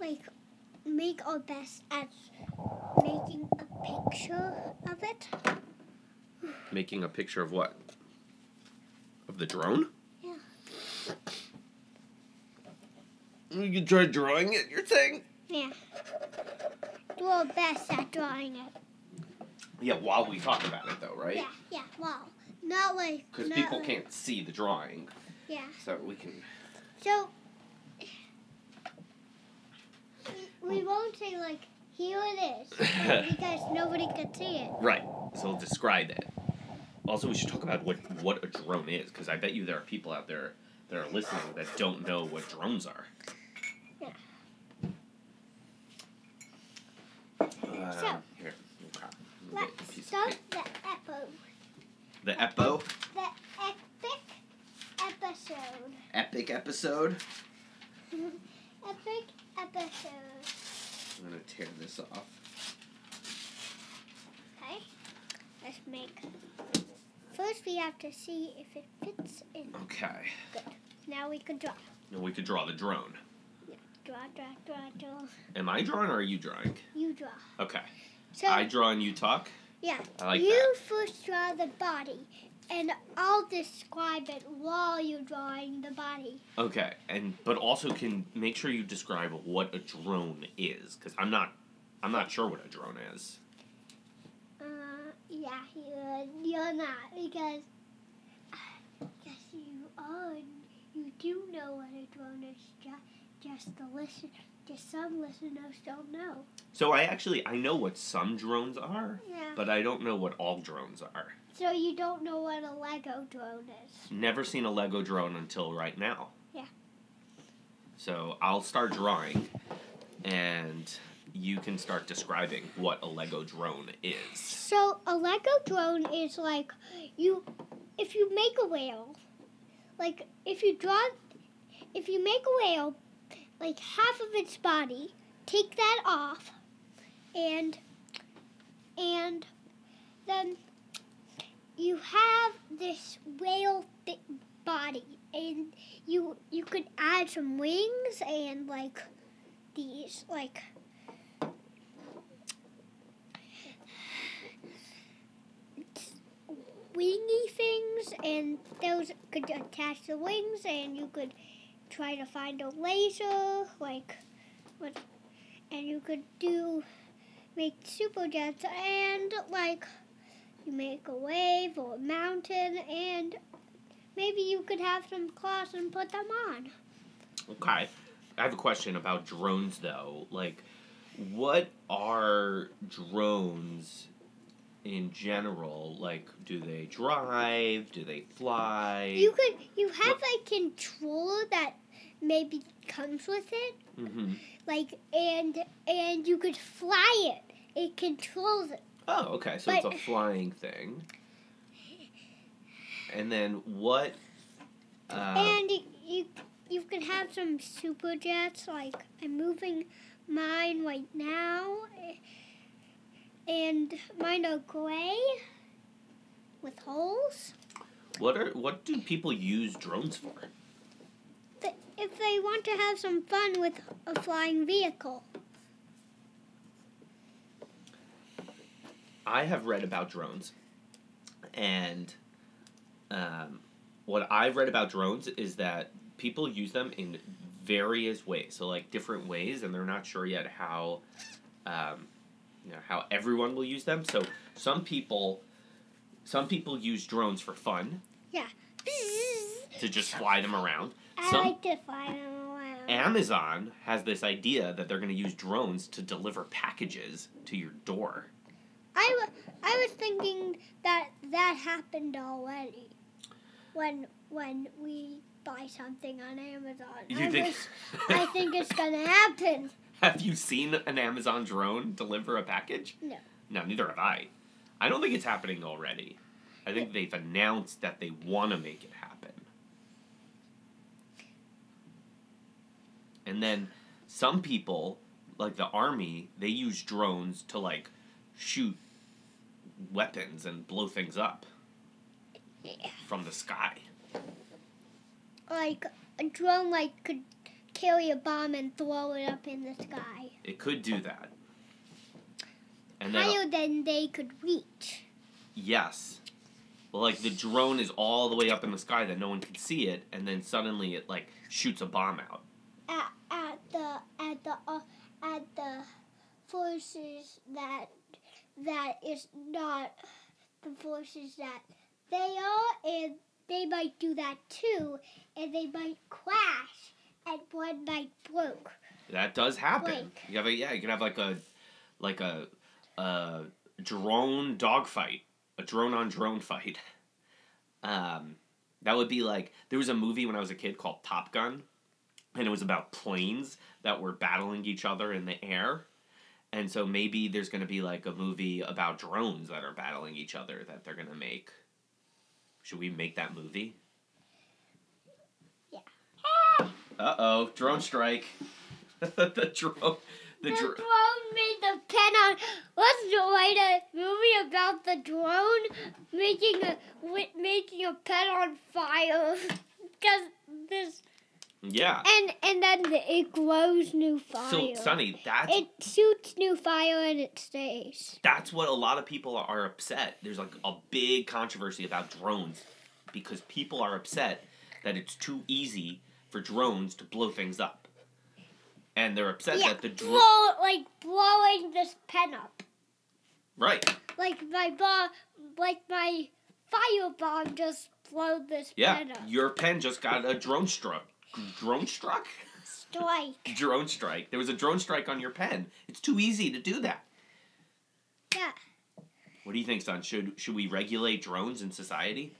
like make our best at making a picture of it. Making a picture of what? Of the drone? Yeah. We can try drawing it, you're saying? Yeah. Do our best at drawing it. Yeah, while we talk about it, though, right? Yeah, yeah, wow. Not like. Because people like- can't see the drawing, Yeah. so we can. So. We- won't say, like, here it is. because nobody could see it. Right. So we'll describe it. Also, we should talk about what what a drone is, because I bet you there are people out there that are listening that don't know what drones are. Yeah. Uh, So, here, okay. Let me get a Let's start the epo. The Epo The epic episode. epic episode. epic episode. I'm gonna tear this off. Okay. Let's make. First, we have to see if it fits in. Okay. Good. Now we can draw. And we could draw the drone. Draw, draw, draw, draw. Am I drawing or are you drawing? You draw. Okay. So I draw and you talk. yeah, I like you that. first draw the body, and I'll describe it while you're drawing the body. Okay, and but also can make sure you describe what a drone is, because I'm not, I'm not sure what a drone is. Uh, yeah, you're, you're not because yes, you are. You do know what a drone is. Just, just the listen, just some listeners don't know. So I actually I know what some drones are, Yeah. but I don't know what all drones are. So you don't know what a Lego drone is. Never seen a Lego drone until right now. Yeah. So I'll start drawing, and you can start describing what a Lego drone is. So a Lego drone is like you, if you make a whale, like if you draw, if you make a whale, like half of its body, take that off, and and then you have this whale thi- body, and you you could add some wings and like these like wingy things, and those could attach the wings, and you could try to find a laser, like what, and you could do make super jets, and like you make a wave or a mountain, and maybe you could have some claws and put them on. Okay. I have a question about drones though. Like, what are drones in general? Like, do they drive? Do they fly? You could you have a controller that maybe comes with it. hmm like and and you could fly it. It controls it. Oh, okay. So it's a flying thing. And then what? Uh, and you you can have some super jets. Like I'm moving mine right now, and mine are gray with holes. what are what do people use drones for? If they want to have some fun with a flying vehicle. I have read about drones, and um, what I've read about drones is that people use them in various ways. So like different ways, and they're not sure yet how, um, you know, how everyone will use them. So some people, some people use drones for fun Yeah. to just fly them around. I Some- like to fly them around. Amazon has this idea that they're going to use drones to deliver packages to your door. I, wa- I was thinking that that happened already when when we buy something on Amazon. You I, think? was- I think it's gonna happen. Have you seen an Amazon drone deliver a package? No. No, neither have I. I don't think it's happening already. I think they've announced that they want to make it happen. And then some people, like the army, they use drones to like shoot weapons and blow things up Yeah. from the sky. Like a drone like could carry a bomb and throw it up in the sky. It could do that. And then Higher than they could reach. yes. Well, like the drone is all the way up in the sky that no one can see it, and then suddenly it like shoots a bomb out. At, at the at the uh, at the forces that that is not the forces that they are, and they might do that too, and they might crash, and one might broke. That does happen. Like- You have a yeah, you can have like a like a a drone dogfight, a drone on drone fight. Um, that would be like there was a movie when I was a kid called Top Gun, and it was about planes that were battling each other in the air. And so maybe there's going to be like a movie about drones that are battling each other that they're going to make. Should we make that movie? Yeah. Uh oh, drone strike. the drone. The The dr- drone made the pen on. Let's write a movie about the drone making a making a pen on fire. Because this yeah. and and then it grows new fire. So Sonny, that's it shoots new fire and it stays. that's what a lot of people are upset. There's like a big controversy about drones because people are upset that it's too easy for drones to blow things up. And they're upset yeah, that the drone blow like blowing this pen up, Right. like my bomb, like my fire bomb just blowed this Yeah. pen up. Your pen just got a drone struck. Drone struck? Strike. Drone strike. There was a drone strike on your pen. It's too easy to do that. Yeah. What do you think, son? Should should we regulate drones in society?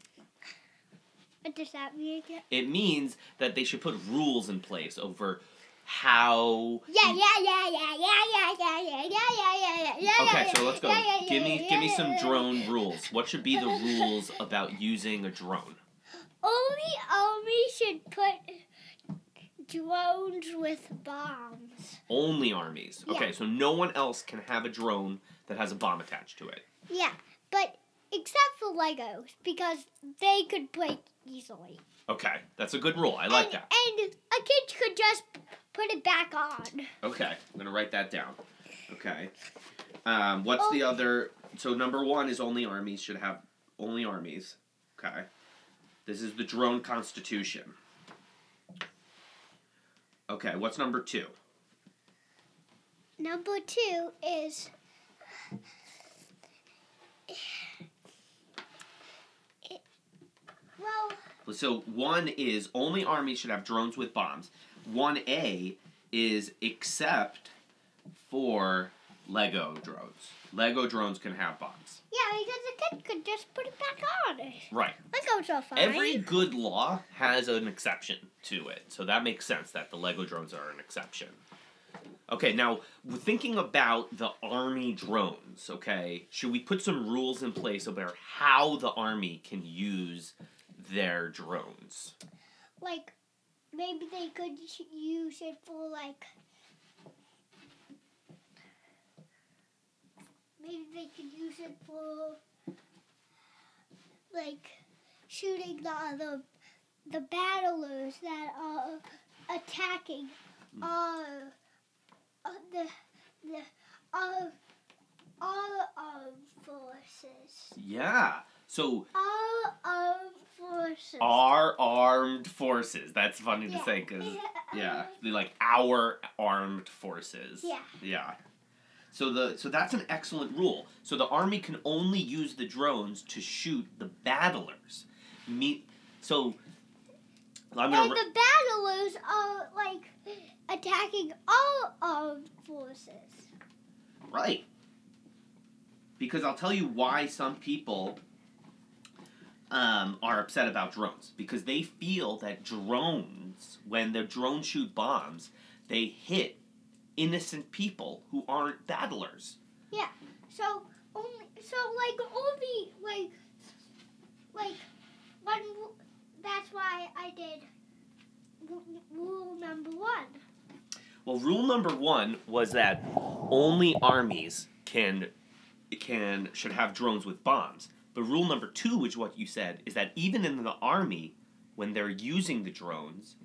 What does that mean again? It means that they should put rules in place over how Yeah, yeah, yeah, yeah, yeah, yeah, yeah, yeah, yeah, yeah, yeah, yeah. Okay, so let's go. Give me give me some drone rules. What should be the rules about using a drone? Only army should put drones with bombs. Only armies. Okay, so no one else can have a drone that has a bomb attached to it. Yeah, but except for Legos because they could break easily. Okay, that's a good rule. I like and, that. And a kid could just put it back on. Okay, I'm gonna write that down. Okay. Um, what's the Oh. other? So number one is only armies should have only armies. Okay. This is the drone constitution. Okay, what's number two? Number two is. Well, So one is only armies should have drones with bombs. One A is except for Lego drones. Lego drones can have bombs. yeah, because a kid could just put it back on. Right. Are fine. Every good law has an exception to it. So that makes sense that the Lego drones are an exception. Okay, now we're thinking about the army drones, okay? Should we put some rules in place about how the army can use their drones? like maybe they could use it for like maybe they could use it for like shooting the other the battlers that are attacking our uh, the the our our armed forces Yeah. So our armed forces our armed forces. That's funny to say because yeah, they're like our armed forces. Yeah. Yeah. So the so that's an excellent rule. So the army can only use the drones to shoot the battlers. Me, so I'm gonna. And the battlers are like attacking all armed forces. Right. Because I'll tell you why some people um, are upset about drones. Because they feel that drones, when the drones shoot bombs, they hit innocent people who aren't battlers. Yeah. So only so like only like like ru- That's why I did rule number one. Well, rule number one was that only armies can can should have drones with bombs. But rule number two, which what you said, is that even in the army, when they're using the drones,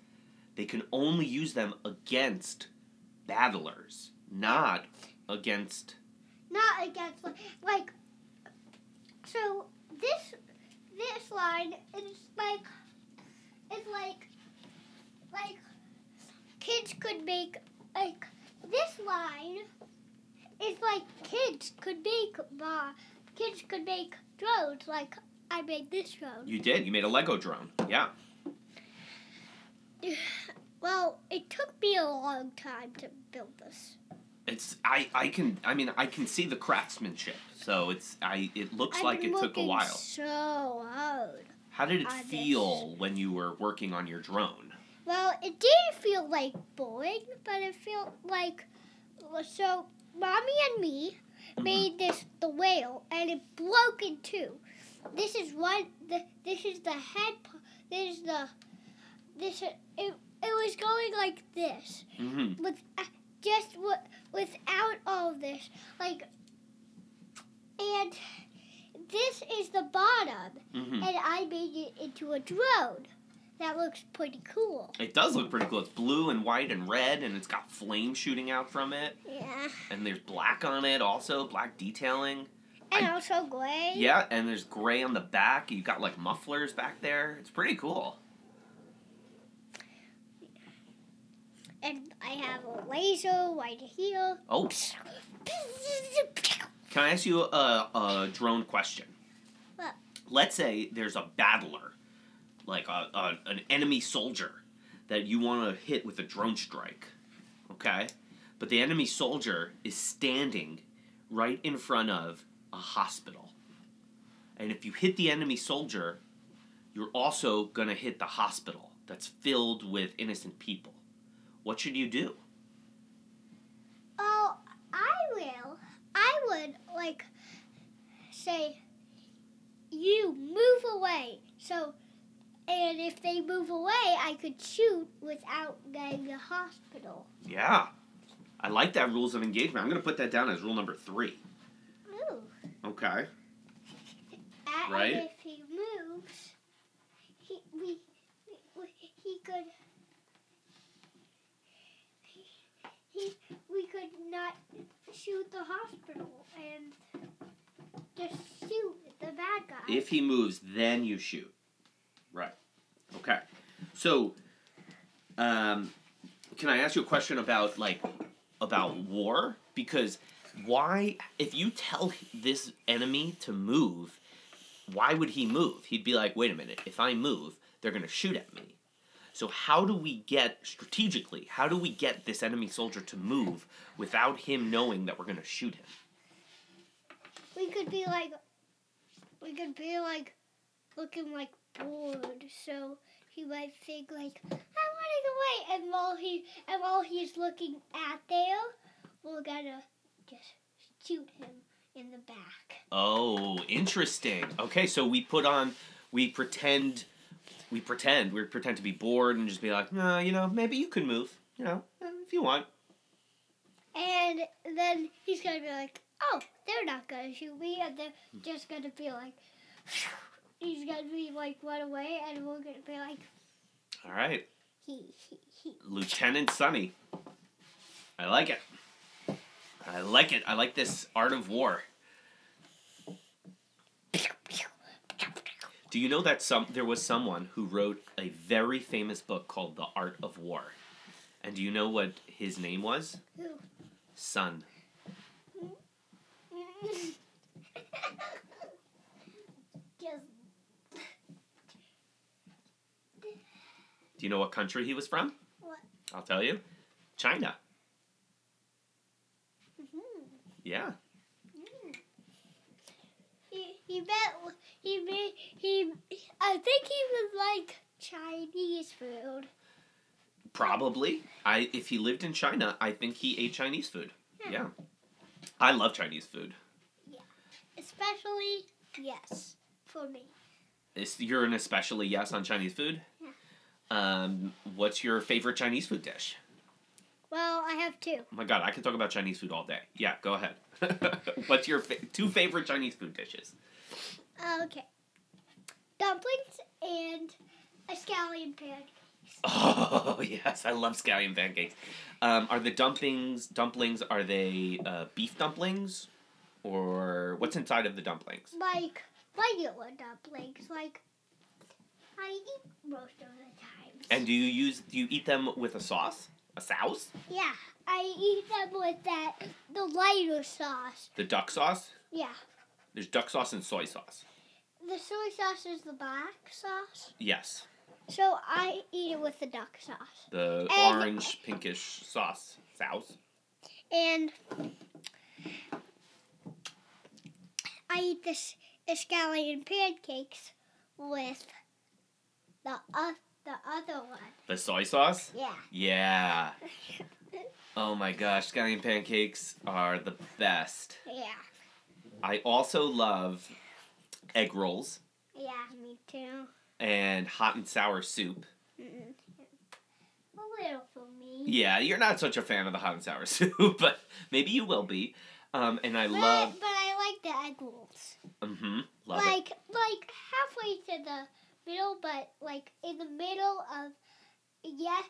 they can only use them against battlers, not against. Not against like, like so this this line is like it's like like kids could make like this line is like kids could make uh, kids could make drones like I made this drone. You did. You made a Lego drone. Yeah. Well, it took me a long time to build this. It's I I can I mean I can see the craftsmanship. So it's I it looks I've like it took a while. So hard. How did it this. feel when you were working on your drone? Well, it didn't feel like boring, but it felt like so. Mommy and me Mhm. made this the whale, and it broke in two. This is one. The, this is the head. This is the. This it. It was going like this Mm-hmm. with uh, just w- without all of this, like. And this is the bottom, Mm-hmm. and I made it into a drone. That looks pretty cool. It does look pretty cool. It's blue and white and red, and it's got flame shooting out from it. Yeah. And there's black on it also, black detailing. And I- also gray. Yeah, and there's gray on the back. You got like mufflers back there. It's pretty cool. And I have a laser right here. Oh, can I ask you a, a drone question? What? Let's say there's a battler, like a, a, an enemy soldier, that you want to hit with a drone strike. Okay? But the enemy soldier is standing right in front of a hospital. And if you hit the enemy soldier, you're also going to hit the hospital that's filled with innocent people. What should you do? Oh, I will. I would like say, you move away. So, and if they move away, I could shoot without getting the hospital. Yeah. I like that rules of engagement. I'm going to put that down as rule number three. Ooh. Okay. That, Right. And if he moves, he we, we he could. He, he we could not shoot the hospital and just shoot the bad guy. If he moves, then you shoot. Right. Okay. So, um, can I ask you a question about like about war? Because why, if you tell this enemy to move, why would he move? He'd be like, wait a minute. If I move, they're gonna shoot at me. So how do we get strategically? How do we get this enemy soldier to move without him knowing that we're gonna shoot him? we could be like, we could be like, looking like bored. So he might think like, I'm running away, and while he and while he's looking at there, we're gonna just shoot him in the back. Oh, interesting. Okay, so we put on, we pretend, we pretend, we pretend to be bored and just be like, no, you know, maybe you can move, you know, if you want. And then he's gonna be like, oh, they're not gonna shoot me, and they're just gonna be like, he's gonna be like run away, and we're gonna be like, All right, he, he, he. Lieutenant Sonny. I like it. I like it. I like this art of war. Do you know that some there was someone who wrote a very famous book called The Art of War? And do you know what his name was? Who? Sun. Do you know what country he was from? What? I'll tell you. China. mhm. Yeah. He bet he made he. I think he was like Chinese food. Probably. I if he lived in China, I think he ate Chinese food. Hmm. Yeah. I love Chinese food. Especially yes for me. Is you're an especially yes on Chinese food? Yeah. Um, what's your favorite Chinese food dish? Well, I have two. Oh my god, I could talk about Chinese food all day. Yeah, go ahead. what's your fa- two favorite Chinese food dishes? Okay. Dumplings and a scallion pancake. Oh yes, I love scallion pancakes. Um, are the dumplings dumplings? Are they uh, beef dumplings, or what's inside of the dumplings? Like regular dumplings. Like I eat most of the times. And do you use do you eat them with a sauce, a sauce, yeah, I eat them with that the lighter sauce. the duck sauce? Yeah, There's duck sauce and soy sauce. The soy sauce is the black sauce. Yes, So I eat it with the duck sauce. the And- orange pinkish sauce sauce. And I eat this scallion pancakes with the uh, the other one. The soy sauce. Yeah. Yeah. Oh my gosh, scallion pancakes are the best. Yeah. I also love egg rolls Yeah, me too. and hot and sour soup. Mm-mm. A little for me. Yeah, you're not such a fan of the hot and sour soup, but maybe you will be. Um, and I But, love, but I like the egg rolls. mm-hmm, love it. like like halfway to the middle, but like in the middle of yeah,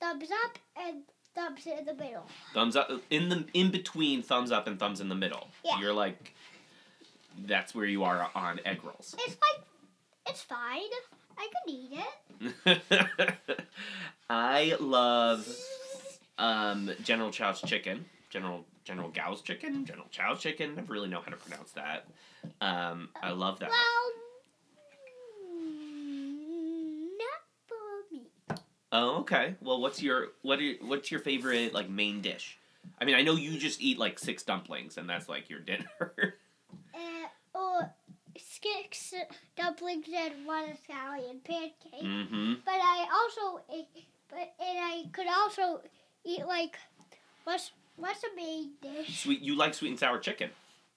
thumbs up and thumbs in the middle. Thumbs up in the in between thumbs up and thumbs in the middle. Yeah. You're like, that's where you are on egg rolls. It's like it's fine. I could eat it. I love um, General Chow's chicken. General General Gao's chicken. General Chow's chicken. Never really know how to pronounce that. Um, I love that. Well, mm, not for me. Oh, okay. Well, what's your what are, what's your favorite like main dish? I mean, I know you just eat like six dumplings, and that's like your dinner. Uh, or six dumplings and one Italian pancake. mm-hmm. But I also eat, but and I could also eat like what's what's a main dish? Sweet. You like sweet and sour chicken,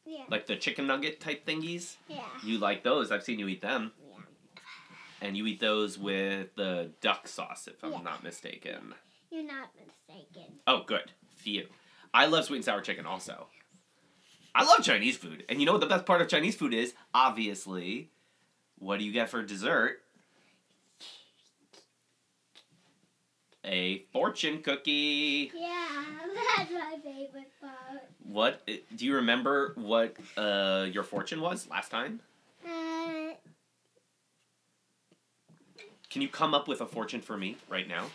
Yeah. like the chicken nugget type thingies. Yeah. You like those? I've seen you eat them, Yeah. and you eat those with the duck sauce, if I'm Yeah. not mistaken. You're not mistaken. Oh, good. Phew. I love sweet and sour chicken also. I love Chinese food. And you know what the best part of Chinese food is? Obviously, what do you get for dessert? A fortune cookie. Yeah, that's my favorite part. What do you remember what uh, your fortune was last time? Uh, Can you come up with a fortune for me right now?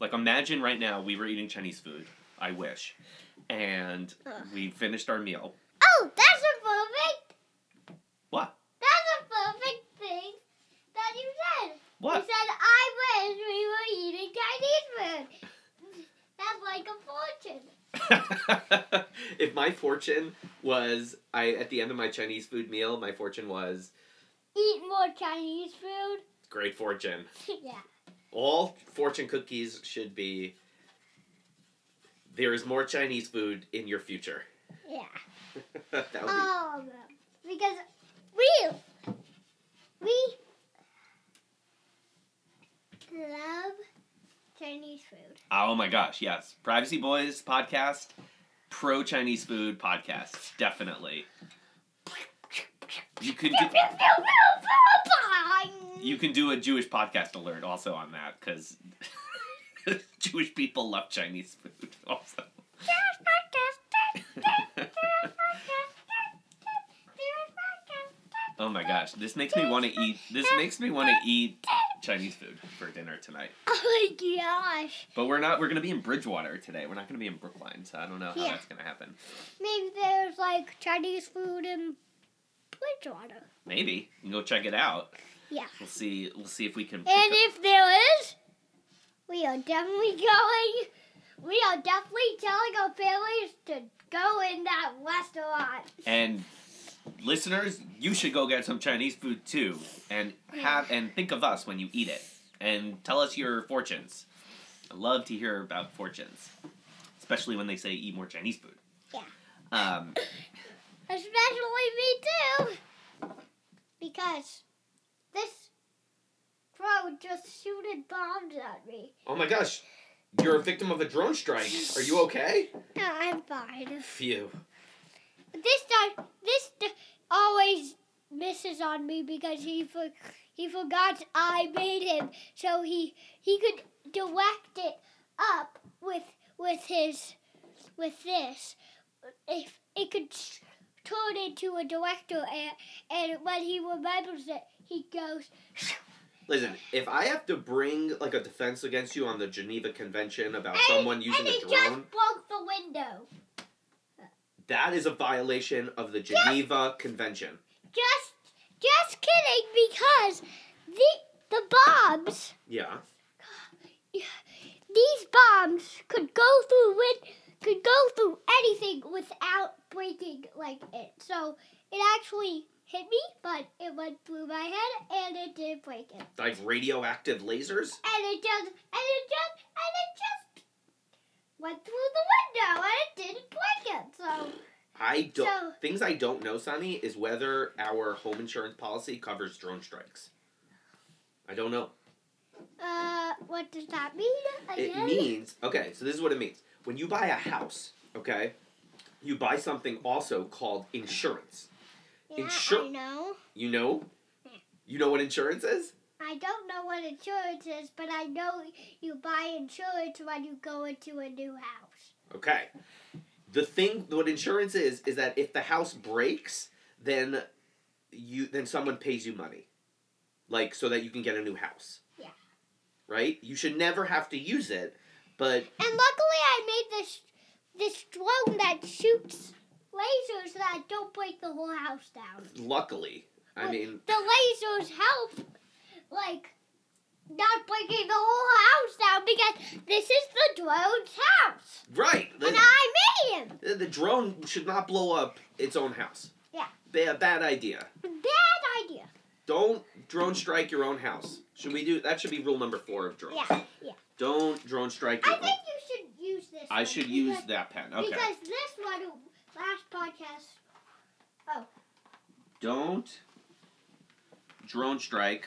Like imagine right now we were eating Chinese food. I wish. And we finished our meal. oh, that's a perfect. What? That's a perfect thing that you said. What? You said I wish we were eating Chinese food. That's like a fortune. if my fortune was I at the end of my Chinese food meal, my fortune was Eat more Chinese food. great fortune. yeah. All fortune cookies should be there is more Chinese food in your future. Yeah. that would be, All of them. Because we we love Chinese food. oh my gosh, yes. Privacy Boys podcast, pro Chinese food podcast, definitely. You could do, you can do a Jewish podcast alert also on that because Jewish people love Chinese food also. Oh my gosh, this makes me want to eat. This makes me want to eat Chinese food for dinner tonight. Oh my gosh. But we're not. We're gonna be in Bridgewater today. We're not gonna be in Brookline, so I don't know how Yeah. that's gonna happen. Maybe there's like Chinese food in Bridgewater. Maybe you can go check it out. Yeah. We'll see. We'll see if we can. And pick up- if there is, we are definitely going. We are definitely telling our families to go in that restaurant. And listeners, you should go get some Chinese food too, and have and think of us when you eat it, and tell us your fortunes. I love to hear about fortunes, especially when they say eat more Chinese food. Yeah. Um, Especially me too. Because this crow just shooted bombs at me. oh my gosh, you're a victim of a drone strike. Are you okay? No, I'm fine. Phew. This time, this always misses on me because he for, he forgot I made him, so he he could direct it up with with his with this, if it could turn into a director, and, and when he remembers it, he goes. Listen, if I have to bring like a defense against you on the Geneva Convention about and, someone using and a he drone, just broke the window. That is a violation of the Geneva Convention. Just, just kidding, because the the bombs, Yeah. these bombs could go through win, could go through anything without breaking like it. So it actually hit me, but it went through my head and it didn't break it. Like radioactive lasers? And it just, and it just, and it just went through the window and it didn't break it. So I don't. So- things I don't know, Sonny, is whether our home insurance policy covers drone strikes. I don't know. Uh, what does that mean? It means okay. So this is what it means. When you buy a house, okay, you buy something also called insurance. yeah, insur- I know. You know. Yeah. You know what insurance is? I don't know what insurance is, but I know you buy insurance when you go into a new house. Okay. The thing, what insurance is, is that if the house breaks, then you then someone pays you money, like so that you can get a new house. Yeah. Right. You should never have to use it, but And luckily, I made this this drone that shoots lasers that don't break the whole house down. luckily, I But mean, the lasers help, like, not breaking the whole house down because this is the drone's house. right. And I made him. the, the drone should not blow up its own house. Yeah. Ba- bad idea. Bad idea. Don't drone strike your own house. Should we do that? Should be rule number four of drones. Yeah, yeah. Don't drone strike your I own. think you should use this. I should because, use that pen. Okay. Because this one, last podcast, Oh. Don't drone strike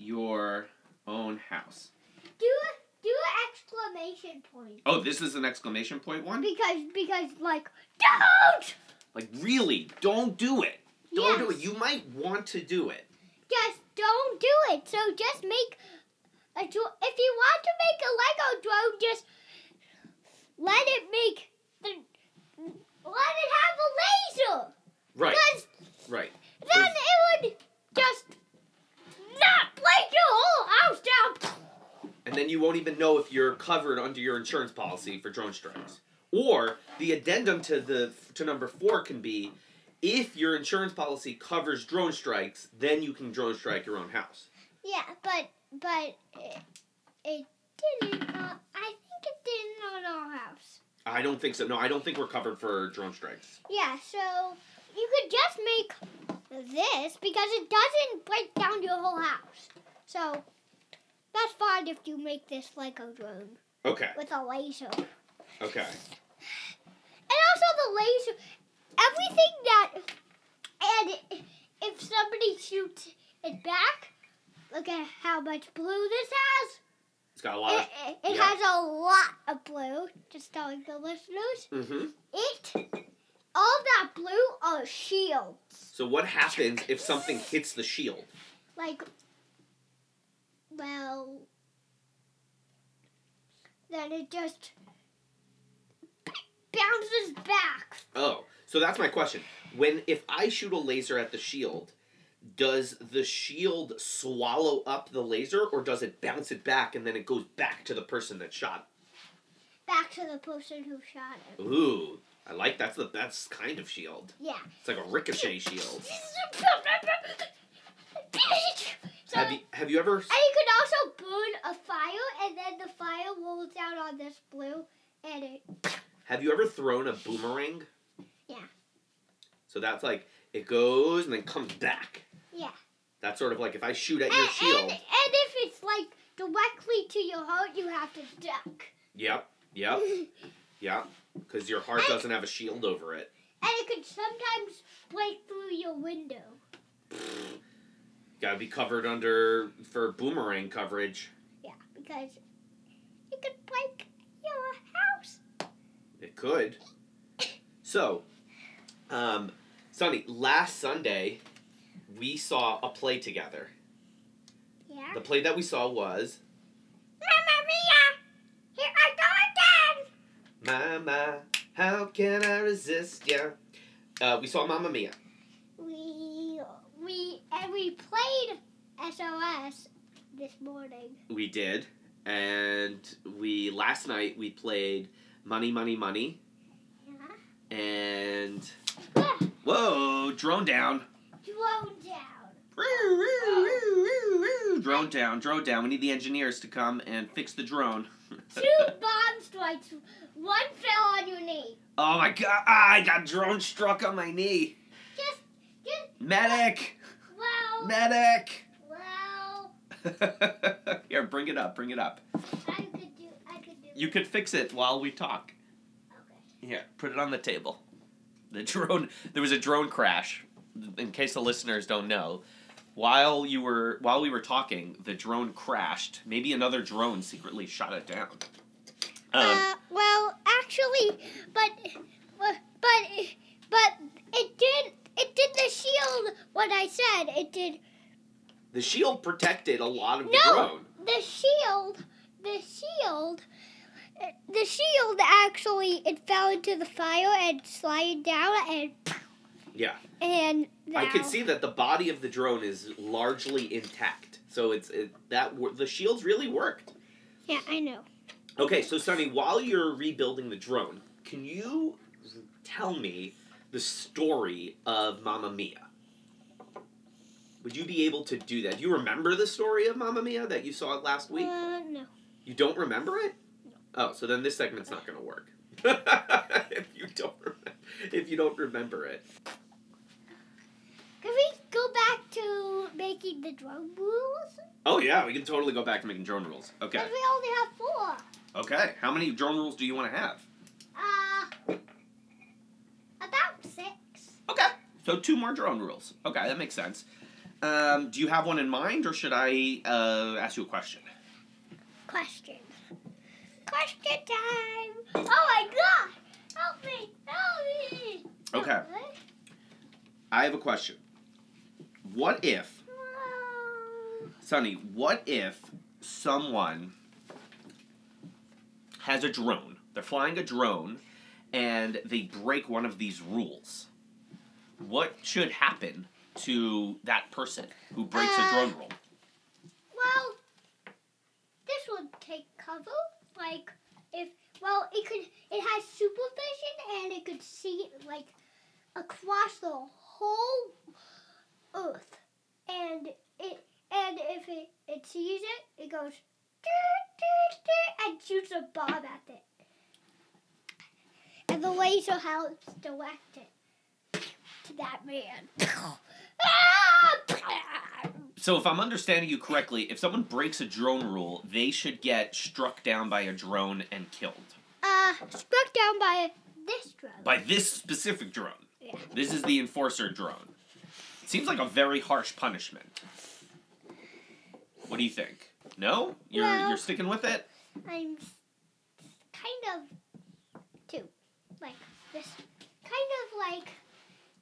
your own house. do a, do an exclamation point. Oh, this is an exclamation point one? Because, because, like, don't! Like, really, don't do it. Don't do it. You might want to do it. Just don't do it. So just make a dro- if you want to make a Lego drone, just let it make the let it have a laser. Right, Because right. then it would just not break your whole house down. And then you won't even know if you're covered under your insurance policy for drone strikes. Or the addendum to the to number four can be if your insurance policy covers drone strikes, then you can drone strike your own house. Yeah, but but it, it didn't. Uh, I think it didn't on our house. I don't think so. No, I don't think we're covered for drone strikes. Yeah, so you could just make this because it doesn't break down your whole house. So that's fine if you make this Lego drone Okay. with a laser. Okay. And also the laser, everything that, and if somebody shoots it back, look at how much blue this has. It's got a lot It, of. it, it yeah. has a lot of blue, just telling the listeners. Mm-hmm. It, all that blue are shields. So what happens if something hits the shield? like well then it just bounces back Oh, so that's my question. When if I shoot a laser at the shield, does the shield swallow up the laser, or does it bounce it back and then it goes back to the person that shot? back to the person who shot it? it Ooh, I like that's the best kind of shield. yeah It's like a ricochet shield. so, Have you have you ever? and you could also burn a fire and then the fire rolls out on this blue and it Have you ever thrown a boomerang? Yeah. So that's like it goes and then comes back. Yeah. That's sort of like if I shoot at and, your shield. and, and if it's like directly to your heart you have to duck Yep, yep, yep. Because your heart doesn't have a shield over it. And it could sometimes break through your window. Gotta be covered under for boomerang coverage. Yeah, because it could break your house. It could. So, um, Sonny, last Sunday we saw a play together. Yeah. The play that we saw was Mamma mia! Here I again! Mama, how can I resist ya? Uh, we saw Mamma Mia. We we and we played SOS this morning. We did, and we last night we played Money, Money, Money, Yeah. and Ah, whoa, drone down. Drone down. Drone down, drone down. We need the engineers to come and fix the drone. Two bomb strikes. One fell on your knee. oh my god, ah, I got drone struck on my knee. Just just Medic! well Medic! well. Here, bring it up, bring it up. I could do. I could do. You could fix it while we talk. Okay. Here, put it on the table. The drone. There was a drone crash. In case the listeners don't know, while you were while we were talking, the drone crashed. Maybe another drone secretly shot it down. Um, uh, well, actually, but, but, but, it did, it did the shield. What I said, it did. the shield protected a lot of the No! drone. The shield, the shield, the shield actually it fell into the fire and slid down and. Yeah. And I can see that the body of the drone is largely intact. So it's it, that the shields really worked. Yeah, I know. Okay, so Sonny, while you're rebuilding the drone, can you tell me the story of Mamma Mia? Would you be able to do that? Do you remember the story of Mamma Mia that you saw last week? Uh, no. You don't remember it? No. Oh, so then this segment's not going to work. if you don't remember, if you don't remember it. Can we go back to making the drone rules? Oh yeah, we can totally go back to making drone rules. Okay. Because we only have four. Okay. How many drone rules do you want to have? Uh, about six. Okay. So two more drone rules. Okay, that makes sense. Um, do you have one in mind, or should I uh, ask you a question? Question. Question time. Oh my god! Help me! Help me! Okay. Me. I have a question. What if, Sonny? What if someone has a drone? They're flying a drone, and they break one of these rules. What should happen to that person who breaks a Uh, drone rule? Well, this would take cover. Like, if, well, it could, it has supervision and it could see, like, across the whole earth. And it, and if it, it sees it, it goes, and shoots a bomb at it. And the laser helps direct it to that man. So, if I'm understanding you correctly, if someone breaks a drone rule, they should get struck down by a drone and killed. Uh, struck down by this drone. By this specific drone. Yeah. This is the enforcer drone. Seems like a very harsh punishment. What do you think? No? You're Well- you're sticking with it? I'm kind of too, like this, kind of like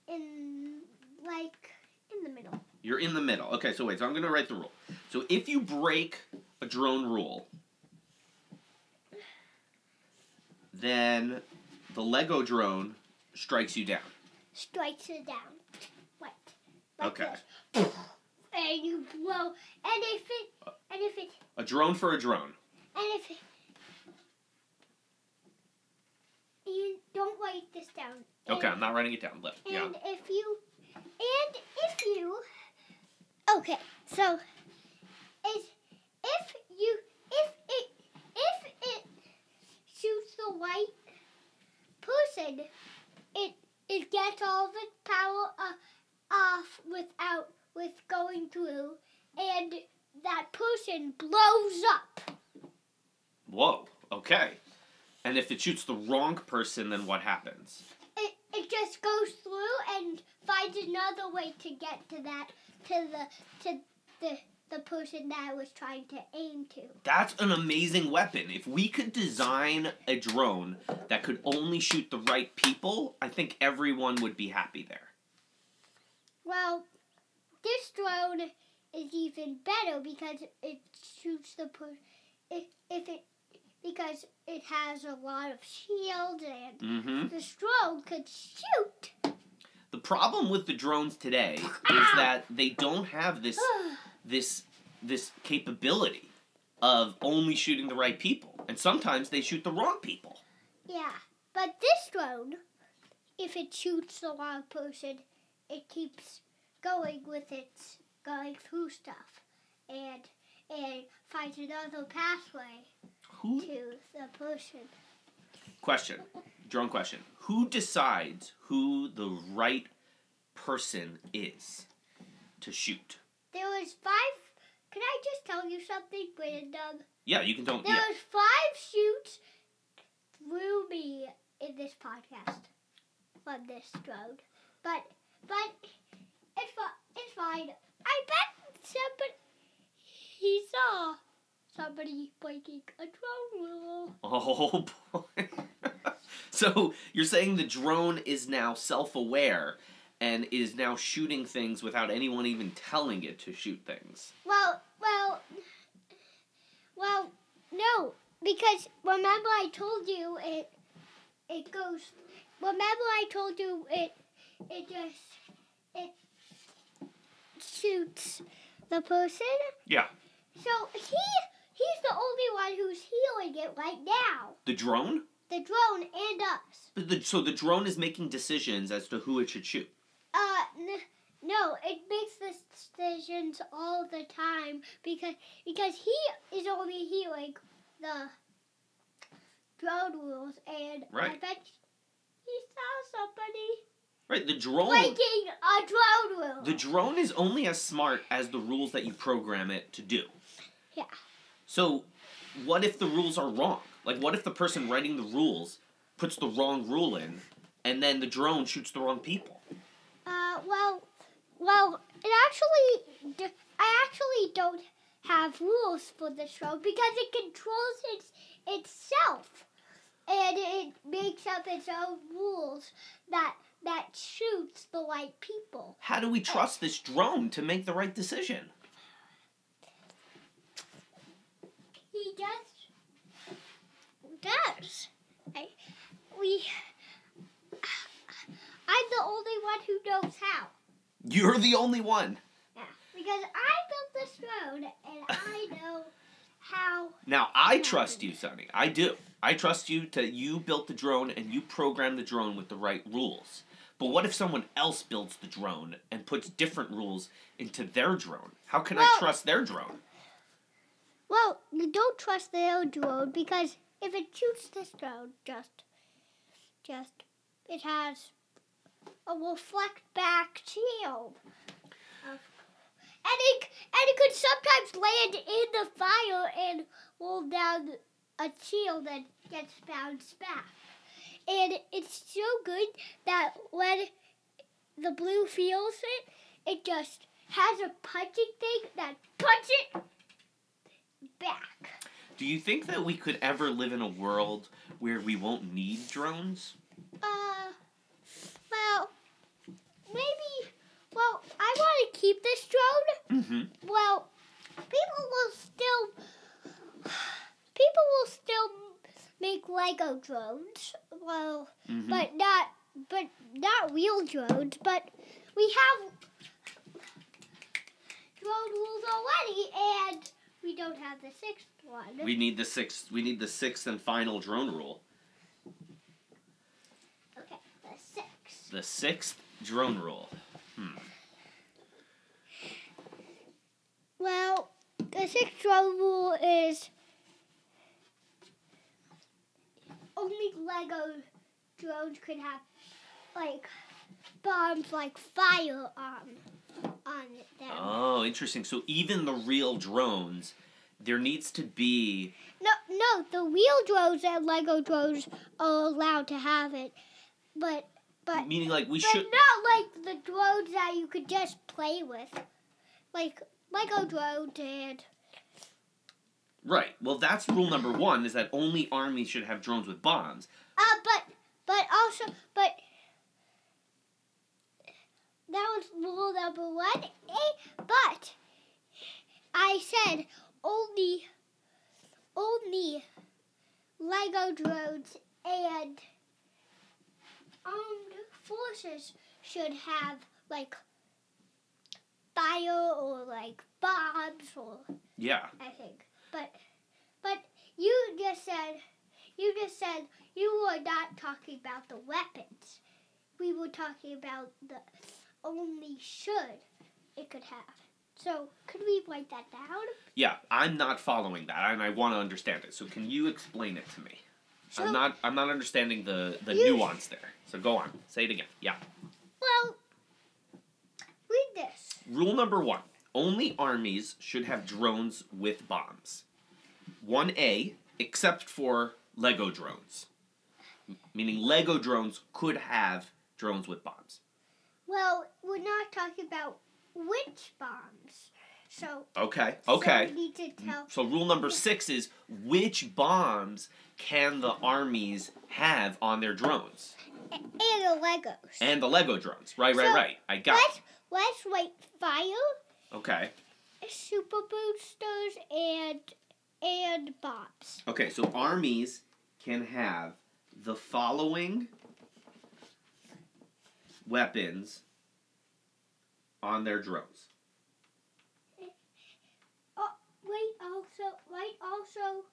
in like in the middle. You're in the middle. Okay, so wait, so I'm gonna write the rule. So if you break a drone rule, then the Lego drone strikes you down. Strikes you down. What? Like Okay. And you blow, and if it, and if it, A drone for a drone. and if it, you don't write this down. Okay, And- I'm not writing it down. But yeah. And if you, and if you, okay, so, is if you, if it, if it shoots the white person, it it gets all of its power uh, off without with going through, and that person blows up. Whoa. Okay. And if it shoots the wrong person, then what happens? it, it just goes through and finds another way to get to that to the to the the person that I was trying to aim to. That's an amazing weapon. If we could design a drone that could only shoot the right people, I think everyone would be happy there. Well, this drone is even better because it shoots the per- if, if it because it has a lot of shields and Mm-hmm. this drone could shoot. The problem with the drones today is that they don't have this this this capability of only shooting the right people, and sometimes they shoot the wrong people. yeah, but this drone, if it shoots the wrong person, it keeps going with its going through stuff, and and finds another pathway Who to the person. question? Drone question. Who decides who the right person is to shoot? There was five. Can I just tell you something, Brandon? Yeah, you can don't. There Yeah. was five shoots through me in this podcast on this drone, but but it's fi- it's fine. I bet somebody he saw somebody breaking a drone rule. Oh boy. so you're saying the drone is now self-aware and is now shooting things without anyone even telling it to shoot things. Well, well, well, no, because remember I told you it it goes. Remember I told you it it just it shoots the person. Yeah. So he he's the only one who's healing it right now. The drone? The drone and us. But the- So the drone is making decisions as to who it should shoot. Uh, n- no, it makes the decisions all the time because because he is only healing the drone rules, and I bet he saw somebody Right, the drone breaking a drone rule. the drone is only as smart as the rules that you program it to do. Yeah. So what if the rules are wrong? Like what if the person writing the rules puts the wrong rule in and then the drone shoots the wrong people? Uh, well, well, it actually, I actually don't have rules for this drone because it controls its itself, and it makes up its own rules that that shoots the right people. How do we trust this drone to make the right decision? He just does. I, we. I'm the only one who knows how. You're the only one. Yeah, because I built this drone and I know how. Now I trust you, Sonny. I do. I trust you to you built the drone and you programmed the drone with the right rules. But what if someone else builds the drone and puts different rules into their drone? How can I trust their drone? Well, you don't trust the old drone because if it shoots this drone, just, just, it has a reflect back shield. And it, and it could sometimes land in the fire and roll down a shield and gets bounced back. And it's so good that when the blue feels it, it just has a punching thing that punch it back. Do you think that we could ever live in a world where we won't need drones? Uh, well, maybe. Well, I want to keep this drone. Mm-hmm. Well, people will still. People will still make Lego drones. Well, mm-hmm. but not. But not real drones. But we have drone rules already, and we don't have the sixth one. we need the sixth. We need the sixth and final drone rule. okay, the sixth. The sixth drone rule. Hmm. Well, the sixth drone rule is only Lego drones could have like bombs like fire on on them. Oh, interesting. So even the real drones, there needs to be No, no, the real drones and Lego drones are allowed to have it, but but meaning like we but should. not like the drones that you could just play with, like Lego drones and Right. Well, that's rule number one: is that only armies should have drones with bombs. Uh, but but also but that was rule number one. A, but I said only, only Lego drones and armed forces should have like fire or like bombs or Yeah. I think. But but you just said you just said you were not talking about the weapons. We were talking about the only should it could have. So could we write that down? Yeah, I'm not following that, and I want to understand it. So can you explain it to me? So I'm not. I'm not understanding the the You- nuance there. So go on. Say it again. Yeah. well read this. Rule number one: Only armies should have drones with bombs. One A, except for Lego drones. Meaning Lego drones could have drones with bombs. Well, we're not talking about which bombs. So Okay. okay. so we need to tell So rule number six is which bombs can the armies have on their drones? and the Legos. And the Lego drones. Right, right, So, right. I got let's let's write fire. Okay. super boosters and and bombs. Okay, so armies can have the following weapons on their drones. Oh, wait, also, wait, also,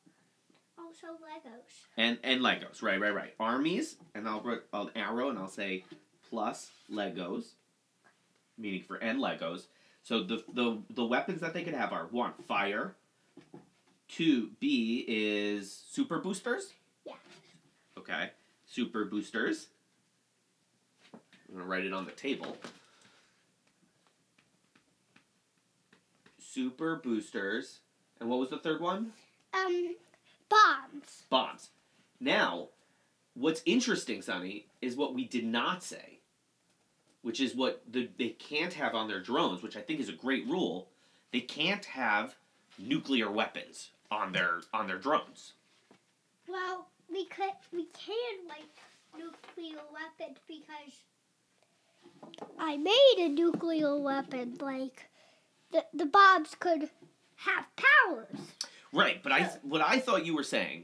also Legos. And and Legos, right, right, right. Armies, and I'll put an arrow and I'll say plus Legos, meaning for and Legos. So the the the weapons that they could have are one, fire. Two, B is super boosters. Yeah. Okay, super boosters. I'm gonna write it on the table. Super boosters, and what was the third one? Um, bombs. bombs. Now, what's interesting, Sonny, is what we did not say, which is what the, they can't have on their drones, which I think is a great rule. They can't have nuclear weapons on their on their drones. Well, we could, we can like nuclear weapons because I made a nuclear weapon. Like the the bombs could have powers. Right, but I what I thought you were saying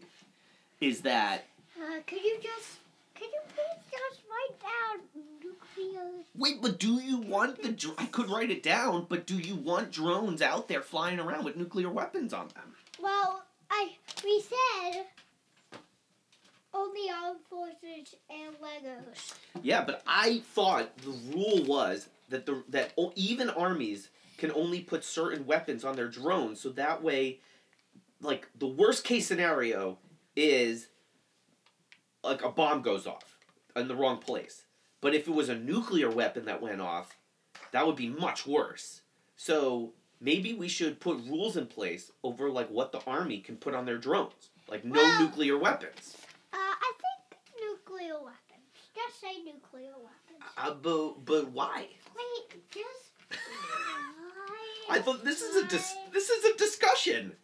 is that Uh, could you just, could you please just write down? Wait, but do you want the dr- I could write it down, but do you want drones out there flying around with nuclear weapons on them? Well, I we said only armed forces and Legos. Yeah, but I thought the rule was that the that o- even armies can only put certain weapons on their drones, so that way, like the worst case scenario is like a bomb goes off in the wrong place. But if it was a nuclear weapon that went off, that would be much worse. So maybe we should put rules in place over like what the army can put on their drones, like no Well- nuclear weapons. Uh, I think nuclear weapons. Just say nuclear weapons. Uh, but but why? Wait, just. I thought this is a dis- this is a discussion.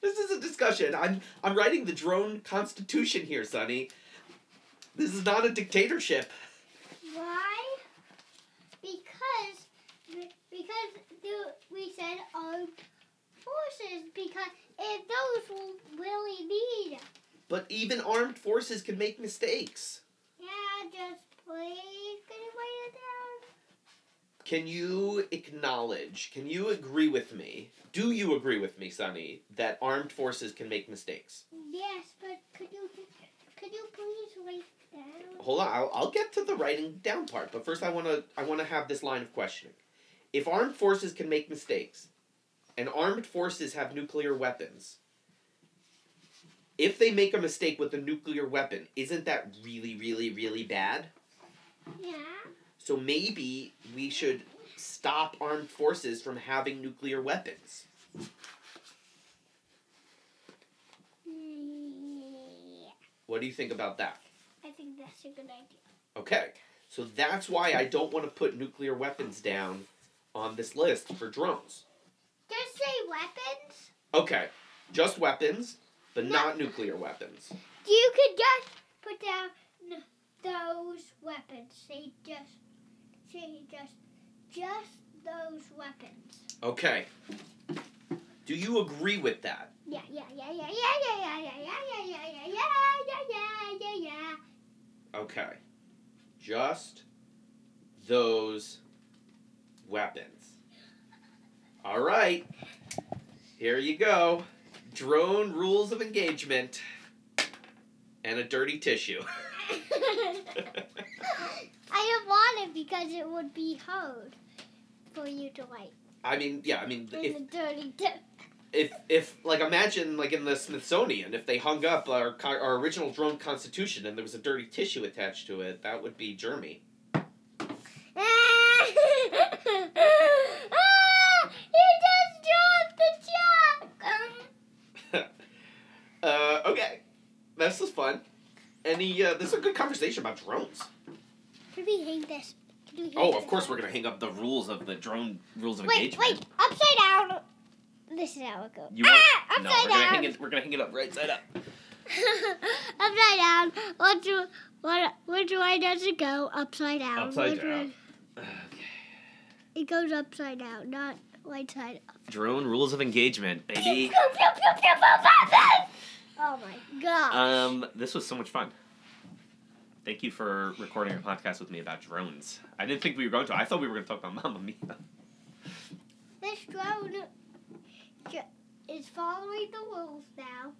This is a discussion. I'm I'm writing the drone constitution here, Sonny. This is not a dictatorship. Why? Because because we said armed forces because if those will really need. But even armed forces can make mistakes. Yeah, just please can you write it down? Can you acknowledge, can you agree with me? Do you agree with me, Sonny, that armed forces can make mistakes? Yes, but could you could you please write? Hold on, I'll, I'll get to the writing down part, but first I want to I want to have this line of questioning. If armed forces can make mistakes, and armed forces have nuclear weapons, if they make a mistake with a nuclear weapon, isn't that really, really, really bad? Yeah. So maybe we should stop armed forces from having nuclear weapons. What do you think about that? Think that's a good idea. Okay, so that's why I don't want to put nuclear weapons down on this list for drones. Just say weapons. Okay, just weapons, but not nuclear weapons. You could just put down those weapons. Say just say just just those weapons. Okay. Do you agree with that? Yeah, yeah, yeah, yeah, yeah, yeah, yeah, yeah, yeah, yeah, yeah, yeah, yeah, yeah, yeah, yeah. Okay. Just those weapons. All right. Here you go. Drone rules of engagement and a dirty tissue. I don't want it because it would be hard for you to like I mean, yeah, I mean, if in the dirty tip. If if like imagine like in the Smithsonian, if they hung up our our original drone constitution and there was a dirty tissue attached to it, that would be Jeremy. Ah! You just dropped the chalk. uh, okay, this was fun. Any uh, this is a good conversation about drones. Could we hang this? We hang Oh, of course we're gonna hang up the rules of the drone rules of Wait, engagement. Wait, wait, upside down. This is how it goes. You want? ah, no, we're gonna hang it. We're gonna hang it up right side up. upside down. What do what which way does it go? Upside down. Upside Which down. way- It goes upside down, not right side up. Drone rules of engagement, baby. Oh my god. Um, this was so much fun. Thank you for recording a podcast with me about drones. I didn't think we were going to. I thought we were going to talk about Mamma Mia. this drone is following the rules now.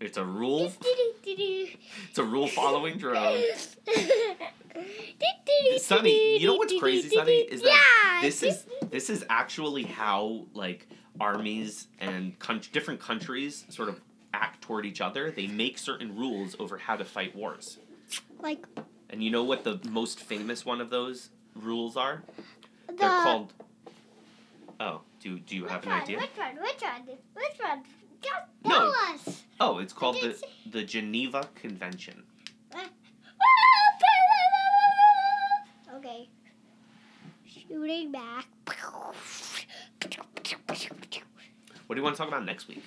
It's a rule. It's a rule following drone. Sonny, you know what's crazy, Sonny, is that yeah, This is this is actually how like armies and coun- different countries sort of act toward each other. They make certain rules over how to fight wars. like And you know what the most famous one of those rules are? the They're called. Oh, do do you have an one, idea? Which one? Which one? Which one? Just No. tell us. Oh, it's called the the Geneva Convention. Okay. Shooting back. What do you want to talk about next week?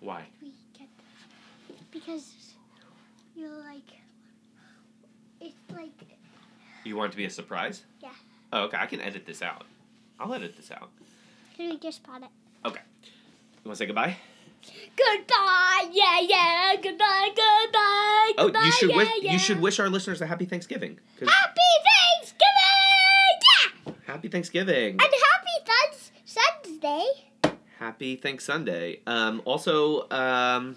Why? We get because you're like it's like You want it to be a surprise? Yeah. Oh, okay. I can edit this out. I'll edit this out. can we just spot it? Okay. You want to say goodbye? Goodbye, yeah, yeah. Goodbye, goodbye. Oh, goodbye, you should yeah, wish yeah. you should wish our listeners a happy Thanksgiving. Happy Thanksgiving! Yeah, happy Thanksgiving. and happy Thuns Sunday. Happy Thanks Sunday. Um, also, um,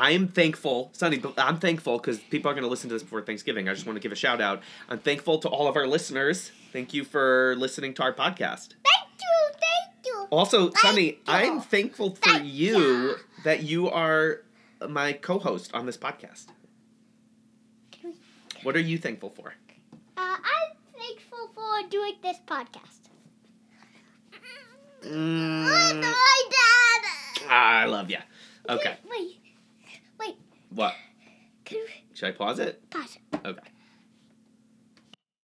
I'm thankful, Sonny. I'm thankful because people are going to listen to this before Thanksgiving. I just want to give a shout out. I'm thankful to all of our listeners. Thank you for listening to our podcast. Thank you, thank you. Also, you. I'm thankful for Thank you you. that you are my co-host on this podcast. What are you thankful for? Uh, I'm thankful for doing this podcast. Mm, my dad. I love you. Okay. Wait, What? can we Should I pause it? pause it? Okay.